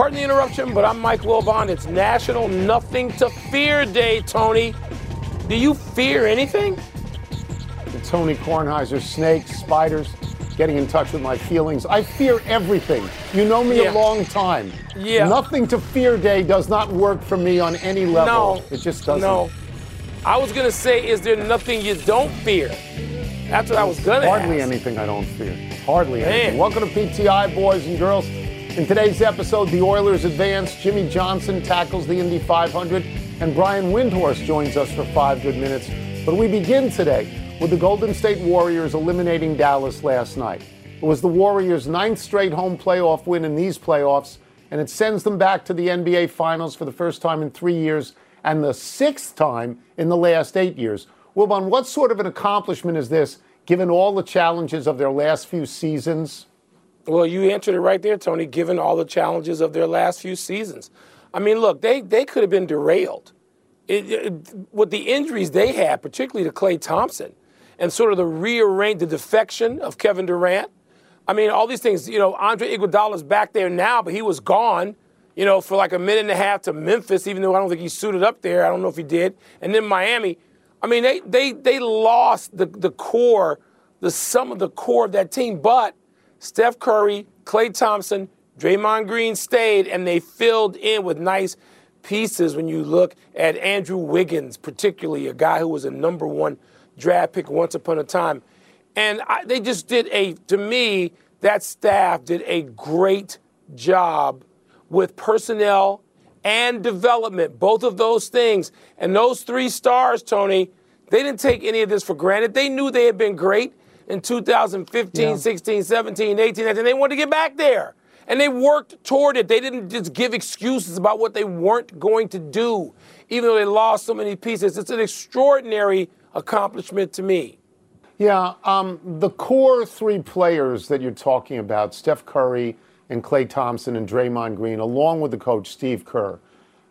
Pardon the interruption, but I'm Mike Wilbon. It's National Nothing to Fear Day, Tony. Do you fear anything? The Tony Kornheiser, snakes, spiders, getting in touch with my feelings. I fear everything. You know me Yeah. a long time. Yeah. Nothing to fear day does not work for me on any level. No. It just doesn't. No. I was going to say, is there nothing you don't fear? That's what I was going to Hardly ask. anything I don't fear. Hardly Man. anything. Welcome to PTI, boys and girls. In today's episode, the Oilers advance. Jimmie Johnson tackles the Indy 500, and Brian Windhorst joins us for five good minutes. But we begin today with the Golden State Warriors eliminating Dallas last night. It was the Warriors' ninth straight home playoff win in these playoffs, and it sends them back to the NBA Finals for the first time in three years and the sixth time in the last eight years. Wilbon, what sort of an accomplishment is this, given all the challenges of their last few seasons? Well, you answered it right there, Tony, given all the challenges of their last few seasons. I mean, look, they, they could have been derailed. It, it, with the injuries they had, particularly to Klay Thompson, and sort of the rearrange, the defection of Kevin Durant. I mean, all these things, you know, Andre Iguodala's back there now, but he was gone, you know, for like a minute and a half to Memphis, even though I don't think he suited up there. I don't know if he did. And then Miami. I mean, they they they lost the, the core, the sum of the core of that team, but Steph Curry, Klay Thompson, Draymond Green stayed, and they filled in with nice pieces when you look at Andrew Wiggins, particularly a guy who was a number one draft pick once upon a time. And I, they just did a, to me, that staff did a great job with personnel and development, both of those things. And those three stars, Tony, they didn't take any of this for granted. They knew they had been great in 2015, Yeah. 16, 17, 18, 19. They wanted to get back there. And they worked toward it. They didn't just give excuses about what they weren't going to do, even though they lost so many pieces. It's an extraordinary accomplishment to me. Yeah, um, the core three players that you're talking about, Steph Curry and Klay Thompson and Draymond Green, along with the coach Steve Kerr,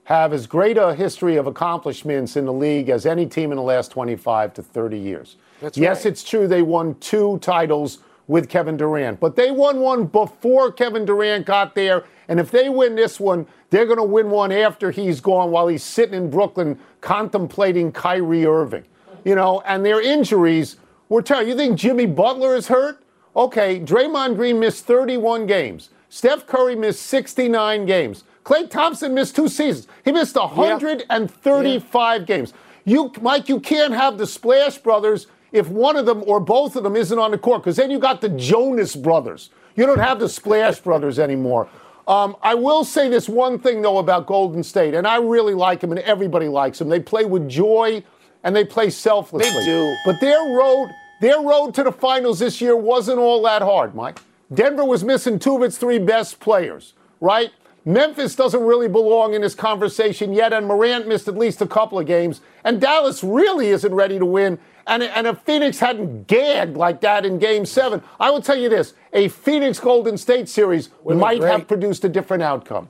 have as great a history of accomplishments in the league as any team in the last 25 to 30 years. That's yes, right. it's true they won two titles with Kevin Durant, but they won one before Kevin Durant got there. And if they win this one, they're going to win one after he's gone while he's sitting in Brooklyn contemplating Kyrie Irving. You know, and their injuries were terrible. You think Jimmy Butler is hurt? Okay, Draymond Green missed 31 games. Steph Curry missed 69 games. Klay Thompson missed two seasons. He missed 135 games. You, Mike, you can't have the Splash Brothers if one of them or both of them isn't on the court, because then you got the Jonas Brothers. You don't have the Splash Brothers anymore. Um, I will say this one thing though about Golden State, and I really like them, and everybody likes them. They play with joy and they play selflessly. They do. But their road, their road to the finals this year wasn't all that hard, Mike. Denver was missing two of its three best players, right? Memphis doesn't really belong in this conversation yet, and Morant missed at least a couple of games. And Dallas really isn't ready to win. And, and if Phoenix hadn't gagged like that in game seven, I will tell you this a Phoenix Golden State series Would've might have produced a different outcome.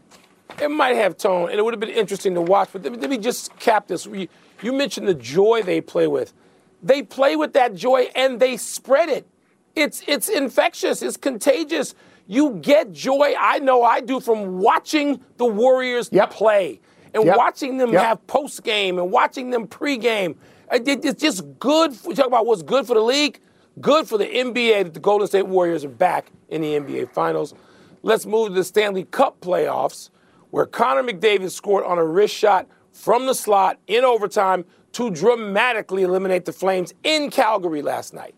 It might have tone, and it would have been interesting to watch. But let me, just cap this. You, you mentioned the joy they play with. They play with that joy and they spread it. It's it's infectious. It's contagious. You get joy. I know I do from watching the Warriors Yep. play and Yep. watching them Yep. have post game and watching them pre-game. It- it- It's just good. For, talk about what's good for the league. Good for the NBA that the Golden State Warriors are back in the NBA Finals. Let's move to the Stanley Cup playoffs, where Connor McDavid scored on a wrist shot from the slot in overtime to dramatically eliminate the Flames in Calgary last night.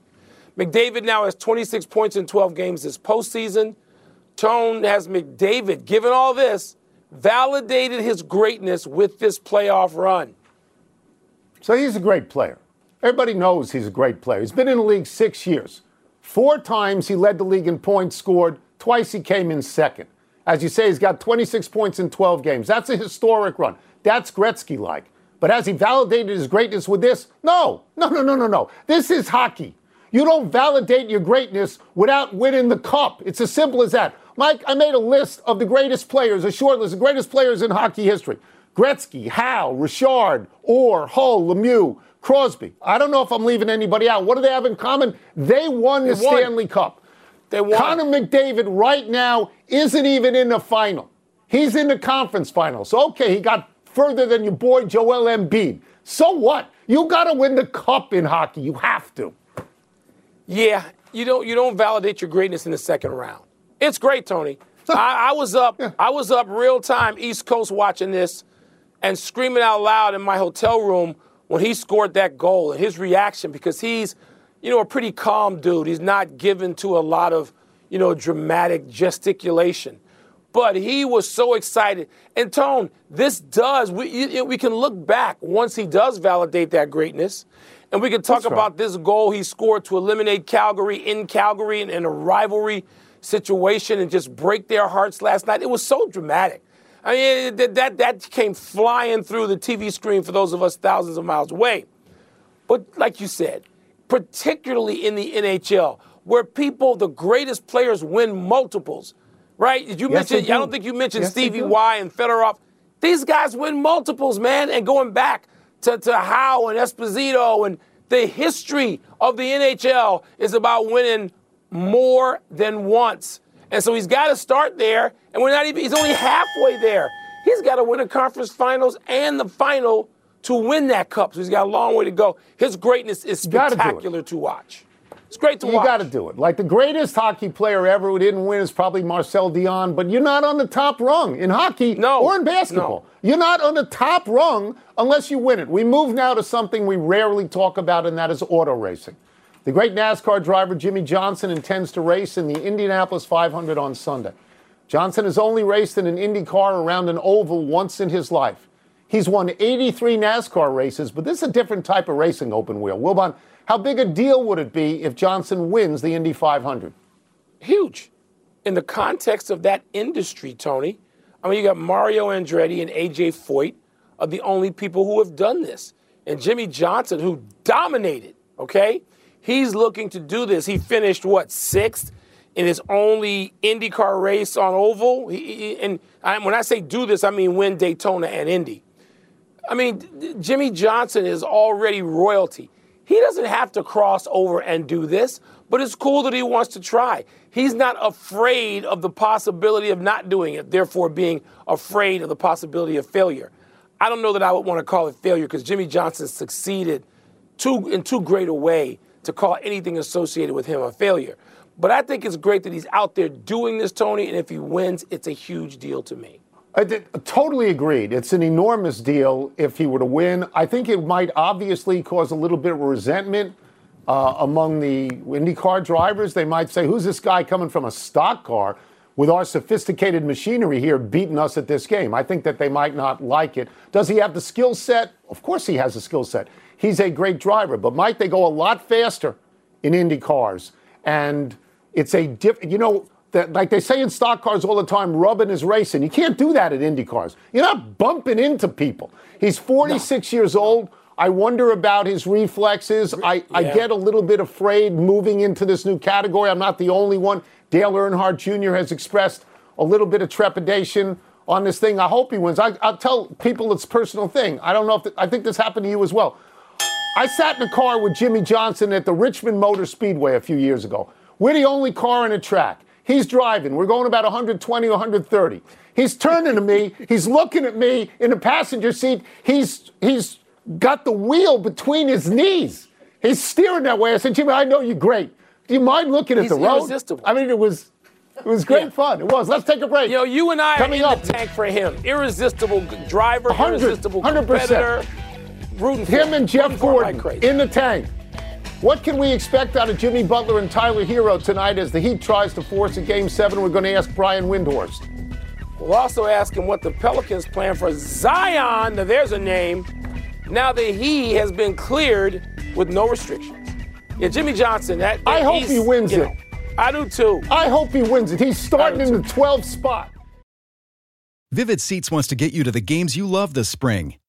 McDavid now has 26 points in 12 games this postseason. Tone has McDavid, given all this, validated his greatness with this playoff run. So he's a great player. Everybody knows he's a great player. He's been in the league six years. Four times he led the league in points scored, Twice he came in second. As you say, he's got 26 points in 12 games. That's a historic run. That's Gretzky like. But has he validated his greatness with this? No, no, no, no, no, no. This is hockey. You don't validate your greatness without winning the cup. It's as simple as that. Mike, I made a list of the greatest players, a short list, the greatest players in hockey history. Gretzky, Howe, Richard, Orr, Hull, Lemieux, Crosby. I don't know if I'm leaving anybody out. What do they have in common? They won the won. Stanley Cup. They won. Connor McDavid right now isn't even in the final. He's in the conference finals. Okay, he got further than your boy Joel Embiid. So what? You got to win the cup in hockey. You have to. Yeah, you don't you don't validate your greatness in the second round. It's great, Tony. I, I was up I was up real time East Coast watching this and screaming out loud in my hotel room when he scored that goal and his reaction because he's you know a pretty calm dude. He's not given to a lot of you know dramatic gesticulation. But he was so excited. And Tone, this does, we, we can look back once he does validate that greatness. And we can talk That's right. about this goal he scored to eliminate Calgary in Calgary in, in a rivalry situation and just break their hearts last night. It was so dramatic. I mean, that, that, that came flying through the TV screen for those of us thousands of miles away. But like you said, particularly in the NHL, where people, the greatest players, win multiples, right? Did you Yes, mention? I do. don't think you mentioned Yes, Stevie. Y and Fedorov. These guys win multiples, man. And going back to, to Howe and Esposito and the history of the NHL is about winning more than once. And so he's got to start there, and we're not even, he's only halfway there. He's got to win the conference finals and the final to win that cup. So he's got a long way to go. His greatness is gotta do it. spectacular to watch. It's great to You watch. You got to do it. Like the greatest hockey player ever who didn't win is probably Marcel Dionne, but you're not on the top rung in hockey No, or in basketball. You're not on the top rung unless you win it. We move now to something we rarely talk about, and that is auto racing. The great NASCAR driver Jimmie Johnson intends to race in the Indianapolis 500 on Sunday. Johnson has only raced in an Indy car around an oval once in his life. He's won 83 NASCAR races, but this is a different type of racing open wheel. Wilbon, how big a deal would it be if Johnson wins the Indy 500? huge in the context of that industry, Tony. I mean, you got Mario Andretti and AJ Foyt are the only people who have done this. And Jimmie Johnson, who dominated, okay? He's looking to do this. He finished, what, sixth in his only IndyCar race on Oval? He, he- and I, when I say do this, I mean win Daytona and Indy. I mean, Jimmie Johnson is already royalty. He doesn't have to cross over and do this, but it's cool that he wants to try. He's not afraid of the possibility of not doing it, therefore being afraid of the possibility of failure. I don't know that I would want to call it failure because Jimmie Johnson succeeded too in too great a way to call anything associated with him a failure. But I think it's great that he's out there doing this, Tony, and if he wins, it's a huge deal to me. I did, totally agreed. It's an enormous deal if he were to win. I think it might obviously cause a little bit of resentment uh, among the IndyCar drivers. They might say, "Who's this guy coming from a stock car with our sophisticated machinery here beating us at this game?" I think that they might not like it. Does he have the skill set? Of course, he has the skill set. He's a great driver, but might they go a lot faster in Indy cars? And it's a diff. You know, that, like they say in stock cars all the time, rubbing is racing. You can't do that at Indy cars. You're not bumping into people. He's 46 years old. I wonder about his reflexes. I, I get a little bit afraid moving into this new category. I'm not the only one. Dale Earnhardt Jr. has expressed a little bit of trepidation on this thing. I hope he wins. I, I'll tell people it's a personal thing. I don't know if th- I think this happened to you as well. I sat in a car with Jimmie Johnson at the Richmond Motor Speedway a few years ago. We're the only car on the track. He's driving. We're going about 120 130. He's turning to me. He's looking at me in the passenger seat. He's he's got the wheel between his knees. He's steering that way. I said, Jimmy, I know you're great. Do you mind looking at He's the road? irresistible. I mean, it was it was great Yeah. fun. It was. Let's take a break. You know, you and I Coming are in up. the tank for him. Irresistible driver, 100, irresistible 100%. Competitor. Rooting for Him and Jeff Rooting for him Gordon like in the tank. What can we expect out of Jimmy Butler and Tyler Herro tonight as the Heat tries to force a game seven? We're going to ask Brian Windhorst. We'll also ask him what the Pelicans plan for Zion. Now, there's a name. Now that he has been cleared with no restrictions. Yeah, Jimmie Johnson. That, I hope he wins you it. I do too. I hope he wins it. He's starting in the 12th spot. Vivid Seats wants to get you to the games you love this spring.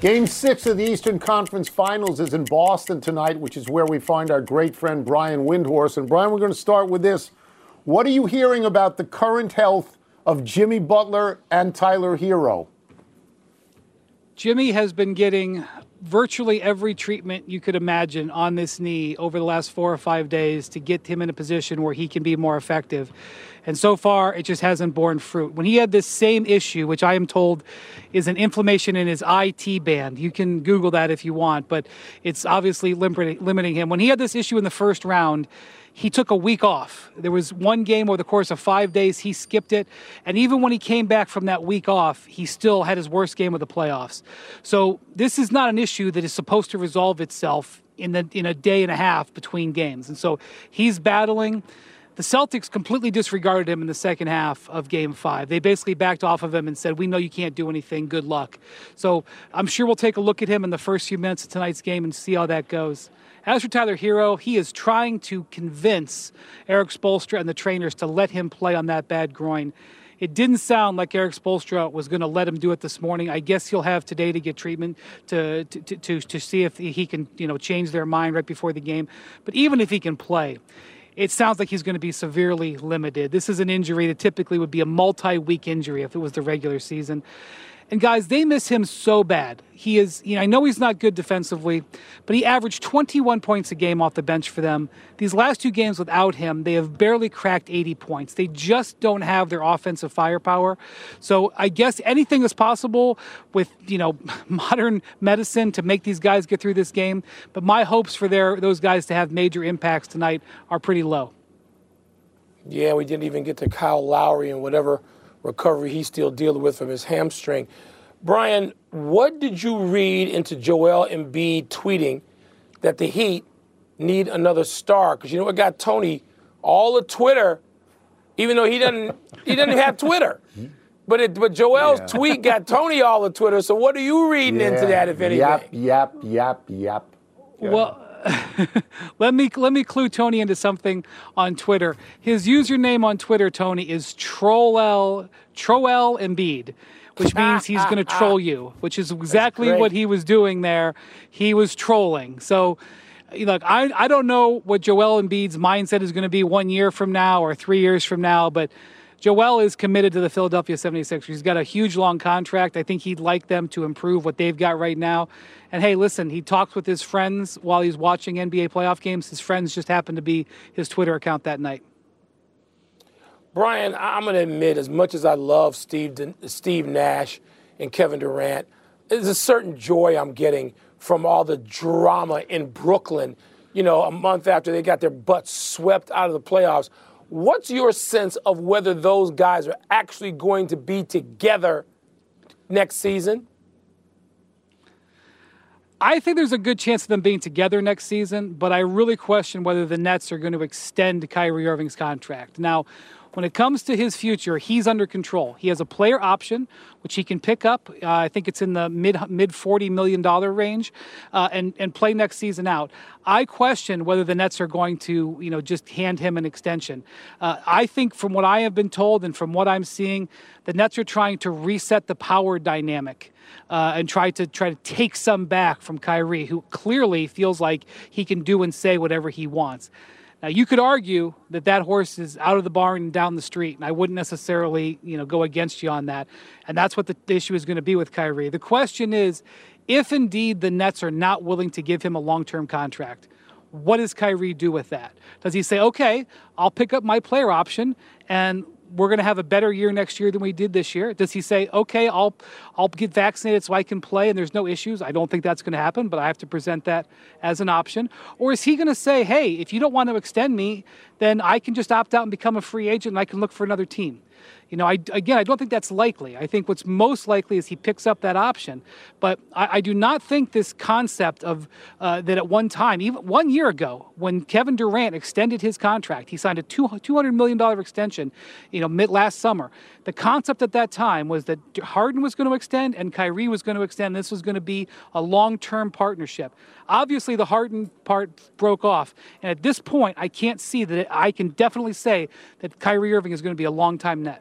Game six of the Eastern Conference Finals is in Boston tonight, which is where we find our great friend Brian Windhorst. And Brian, we're going to start with this. What are you hearing about the current health of Jimmy Butler and Tyler Herro? Jimmy has been getting virtually every treatment you could imagine on this knee over the last four or five days to get him in a position where he can be more effective. And so far, it just hasn't borne fruit. When he had this same issue, which I am told is an inflammation in his IT band, you can Google that if you want, but it's obviously limiting him. When he had this issue in the first round, he took a week off. There was one game over the course of five days, he skipped it. And even when he came back from that week off, he still had his worst game of the playoffs. So this is not an issue that is supposed to resolve itself in, the, in a day and a half between games. And so he's battling. The Celtics completely disregarded him in the second half of game five. They basically backed off of him and said, We know you can't do anything. Good luck. So I'm sure we'll take a look at him in the first few minutes of tonight's game and see how that goes. As for Tyler Herro, he is trying to convince Erik Spoelstra and the trainers to let him play on that bad groin. It didn't sound like Erik Spoelstra was going to let him do it this morning. I guess he'll have today to get treatment to, to, to, to see if he can you know change their mind right before the game. But even if he can play, it sounds like he's going to be severely limited. This is an injury that typically would be a multi-week injury if it was the regular season. And guys, they miss him so bad. He is, you know, I know he's not good defensively, but he averaged 21 points a game off the bench for them. These last two games without him, they have barely cracked 80 points. They just don't have their offensive firepower. So I guess anything is possible with, you know, modern medicine to make these guys get through this game. But my hopes for their those guys to have major impacts tonight are pretty low. Yeah, we didn't even get to Kyle Lowry and whatever recovery he's still dealing with from his hamstring. Brian, what did you read into Joel Embiid tweeting that the Heat need another star? Because you know what got Tony all of Twitter, even though he doesn't he doesn't have Twitter. But it, but Joel's yeah. tweet got Tony all of Twitter. So what are you reading yeah. into that, if anything? Yep, yep, yep, yep. Well, let me let me clue Tony into something on Twitter. His username on Twitter, Tony, is Troel Troel Embiid, which means he's going to troll you, which is exactly what he was doing there. He was trolling. So. Look, I, I don't know what Joel Embiid's mindset is going to be one year from now or three years from now, but Joel is committed to the Philadelphia 76ers. He's got a huge long contract. I think he'd like them to improve what they've got right now. And hey, listen, he talks with his friends while he's watching NBA playoff games. His friends just happened to be his Twitter account that night. Brian, I'm going to admit, as much as I love Steve, Steve Nash and Kevin Durant, there's a certain joy I'm getting from all the drama in Brooklyn, you know, a month after they got their butts swept out of the playoffs. What's your sense of whether those guys are actually going to be together next season? I think there's a good chance of them being together next season, but I really question whether the Nets are going to extend Kyrie Irving's contract. Now, When it comes to his future, he's under control. He has a player option, which he can pick up. Uh, I think it's in the mid mid forty million dollar range, uh, and and play next season out. I question whether the Nets are going to you know just hand him an extension. Uh, I think from what I have been told and from what I'm seeing, the Nets are trying to reset the power dynamic. Uh, and try to try to take some back from Kyrie, who clearly feels like he can do and say whatever he wants. Now you could argue that that horse is out of the barn and down the street, and I wouldn't necessarily, you know, go against you on that. And that's what the issue is going to be with Kyrie. The question is, if indeed the Nets are not willing to give him a long-term contract, what does Kyrie do with that? Does he say, "Okay, I'll pick up my player option and we're going to have a better year next year than we did this year? Does he say, okay, I'll I'll get vaccinated so I can play and there's no issues? I don't think that's going to happen, but I have to present that as an option. Or is he going to say, hey, if you don't want to extend me, then I can just opt out and become a free agent and I can look for another team? You know, I, again, I don't think that's likely. I think what's most likely is he picks up that option. But I, I do not think this concept of uh, that at one time, even one year ago, when Kevin Durant extended his contract, he signed a two, $200 million extension, you know, mid last summer. The concept at that time was that Harden was going to extend and Kyrie was going to extend. This was going to be a long term partnership. Obviously, the Harden part broke off. And at this point, I can't see that I can definitely say that Kyrie Irving is going to be a long time net.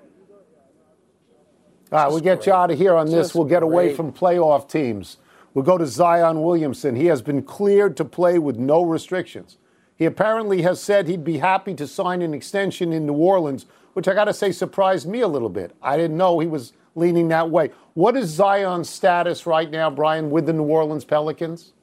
All right, we'll get you out of here on this. Just we'll get away great. from playoff teams. We'll go to Zion Williamson. He has been cleared to play with no restrictions. He apparently has said he'd be happy to sign an extension in New Orleans, which I got to say surprised me a little bit. I didn't know he was leaning that way. What is Zion's status right now, Brian, with the New Orleans Pelicans?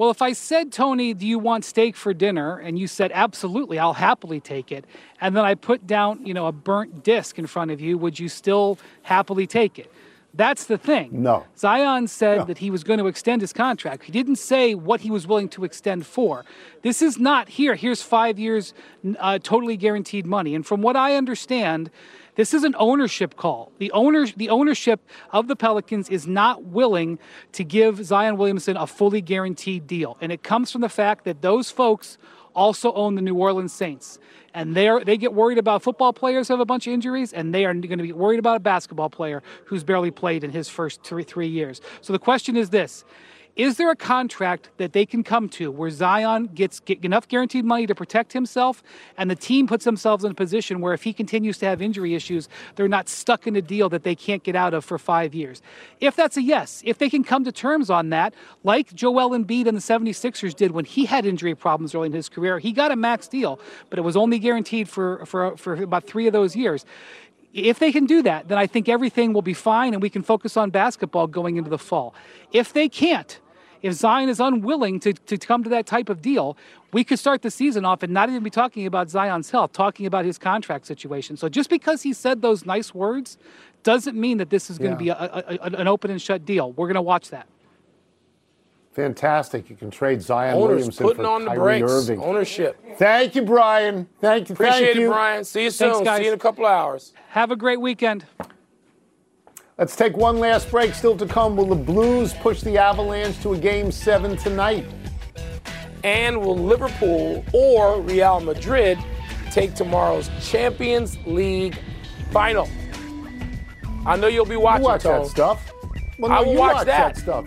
Well, if I said, Tony, do you want steak for dinner? And you said, absolutely, I'll happily take it. And then I put down, you know, a burnt disc in front of you, would you still happily take it? That's the thing. No. Zion said no. that he was going to extend his contract. He didn't say what he was willing to extend for. This is not here. Here's five years, uh, totally guaranteed money. And from what I understand, this is an ownership call. The owners, the ownership of the Pelicans is not willing to give Zion Williamson a fully guaranteed deal, and it comes from the fact that those folks also own the New Orleans Saints. And they they get worried about football players who have a bunch of injuries, and they are going to be worried about a basketball player who's barely played in his first three, three years. So the question is this is there a contract that they can come to where Zion gets get enough guaranteed money to protect himself and the team puts themselves in a position where if he continues to have injury issues, they're not stuck in a deal that they can't get out of for five years? If that's a yes, if they can come to terms on that, like Joel Embiid and the 76ers did when he had injury problems early in his career, he got a max deal, but it was only guaranteed for, for, for about three of those years if they can do that, then I think everything will be fine and we can focus on basketball going into the fall. If they can't, if Zion is unwilling to, to come to that type of deal, we could start the season off and not even be talking about Zion's health, talking about his contract situation. So just because he said those nice words doesn't mean that this is going to yeah. be a, a, an open and shut deal. We're going to watch that. Fantastic. You can trade Zion Owners Williamson putting for on the Kyrie brakes. Irving. Ownership. Thank you, Brian. Thank you. Appreciate Thank it. Brian. See you soon. Thanks, See you in a couple hours. Have a great weekend. Let's take one last break. Still to come. Will the Blues push the Avalanche to a game seven tonight? And will Liverpool or Real Madrid take tomorrow's Champions League final? I know you'll be watching. You watch Tone. that stuff. Well, no, I will you watch watch that. that stuff.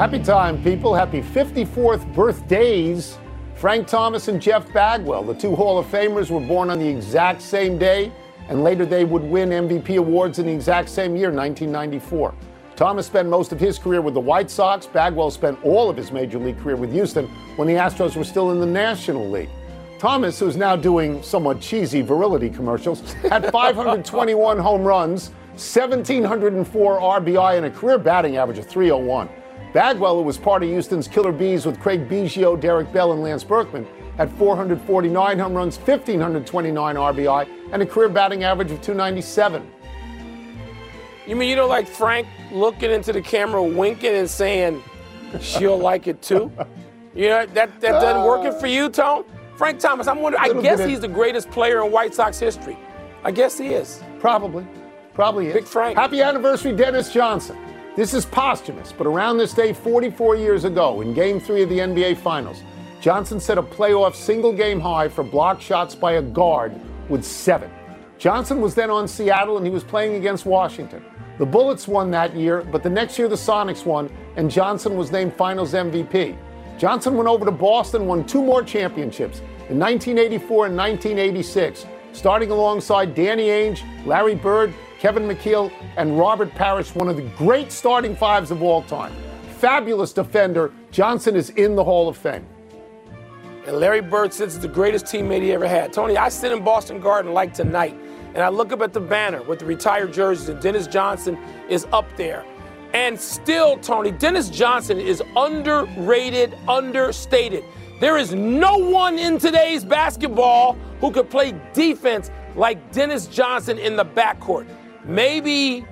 Happy time, people. Happy 54th birthdays. Frank Thomas and Jeff Bagwell, the two Hall of Famers, were born on the exact same day, and later they would win MVP awards in the exact same year, 1994. Thomas spent most of his career with the White Sox. Bagwell spent all of his major league career with Houston when the Astros were still in the National League. Thomas, who's now doing somewhat cheesy virility commercials, had 521 home runs, 1,704 RBI, and a career batting average of 301. Bagwell, who was part of Houston's Killer Bees with Craig Biggio, Derek Bell, and Lance Berkman, had 449 home runs, 1,529 RBI, and a career batting average of 297. You mean you don't like Frank looking into the camera, winking and saying she'll like it too? You know that that doesn't uh, working for you, Tone? Frank Thomas, I'm wondering. I guess he's the greatest player in White Sox history. I guess he is. Probably. Probably is. Big Frank. Happy anniversary, Dennis Johnson. This is posthumous, but around this day 44 years ago, in Game 3 of the NBA Finals, Johnson set a playoff single game high for block shots by a guard with seven. Johnson was then on Seattle and he was playing against Washington. The Bullets won that year, but the next year the Sonics won, and Johnson was named Finals MVP. Johnson went over to Boston, won two more championships in 1984 and 1986, starting alongside Danny Ainge, Larry Bird, Kevin McHale, and Robert Parish, one of the great starting fives of all time. Fabulous defender, Johnson is in the Hall of Fame. And Larry Bird says the greatest teammate he ever had. Tony, I sit in Boston Garden like tonight, and I look up at the banner with the retired jerseys, and Dennis Johnson is up there. And still, Tony, Dennis Johnson is underrated, understated. There is no one in today's basketball who could play defense like Dennis Johnson in the backcourt. Maybe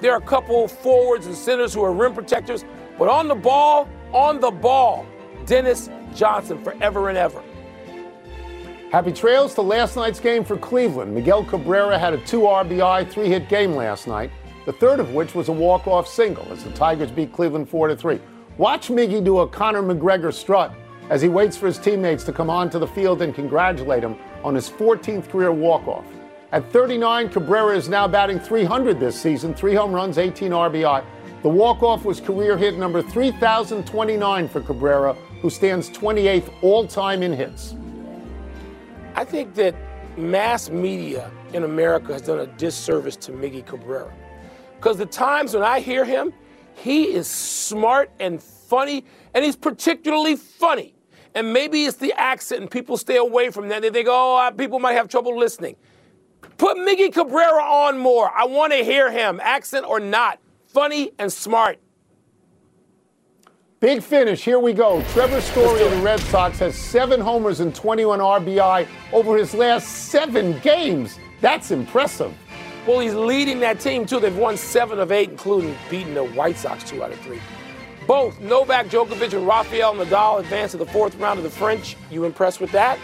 there are a couple forwards and centers who are rim protectors, but on the ball, on the ball, Dennis Johnson forever and ever. Happy trails to last night's game for Cleveland. Miguel Cabrera had a two RBI, three hit game last night, the third of which was a walk off single as the Tigers beat Cleveland 4 3. Watch Miggy do a Conor McGregor strut as he waits for his teammates to come onto the field and congratulate him on his 14th career walk off. At 39, Cabrera is now batting 300 this season, three home runs, 18 RBI. The walk off was career hit number 3,029 for Cabrera, who stands 28th all time in hits. I think that mass media in America has done a disservice to Miggy Cabrera. Because the times when I hear him, he is smart and funny, and he's particularly funny. And maybe it's the accent, and people stay away from that. They think, oh, uh, people might have trouble listening. Put Miggy Cabrera on more. I want to hear him, accent or not. Funny and smart. Big finish. Here we go. Trevor Story of the Red Sox has seven homers and 21 RBI over his last seven games. That's impressive. Well, he's leading that team, too. They've won seven of eight, including beating the White Sox two out of three. Both Novak Djokovic and Rafael Nadal advanced to the fourth round of the French. You impressed with that?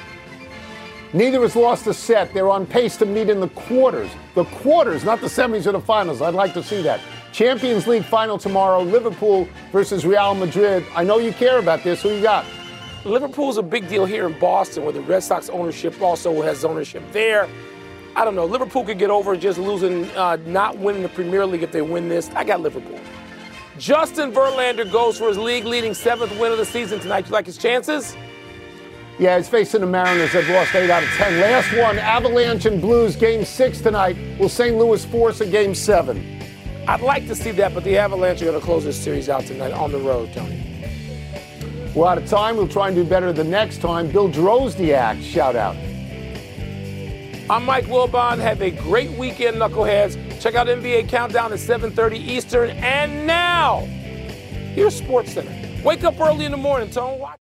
Neither has lost a set. They're on pace to meet in the quarters. The quarters, not the semis or the finals. I'd like to see that. Champions League final tomorrow, Liverpool versus Real Madrid. I know you care about this. Who you got? Liverpool's a big deal here in Boston, where the Red Sox ownership also has ownership there. I don't know. Liverpool could get over just losing, uh, not winning the Premier League if they win this. I got Liverpool. Justin Verlander goes for his league leading seventh win of the season tonight. You like his chances? Yeah, he's facing the Mariners. They've lost 8 out of 10. Last one, Avalanche and Blues, game six tonight. Will St. Louis force a game seven? I'd like to see that, but the Avalanche are going to close this series out tonight on the road, Tony. We're out of time. We'll try and do better the next time. Bill Drozdiak, shout out. I'm Mike Wilbon. Have a great weekend, Knuckleheads. Check out NBA Countdown at 7.30 Eastern. And now, here's SportsCenter. Wake up early in the morning, Tone. Watch.